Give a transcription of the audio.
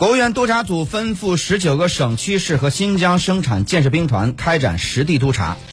国务院督查组吩咐十九个省区市和新疆生产建设兵团开展实地督查。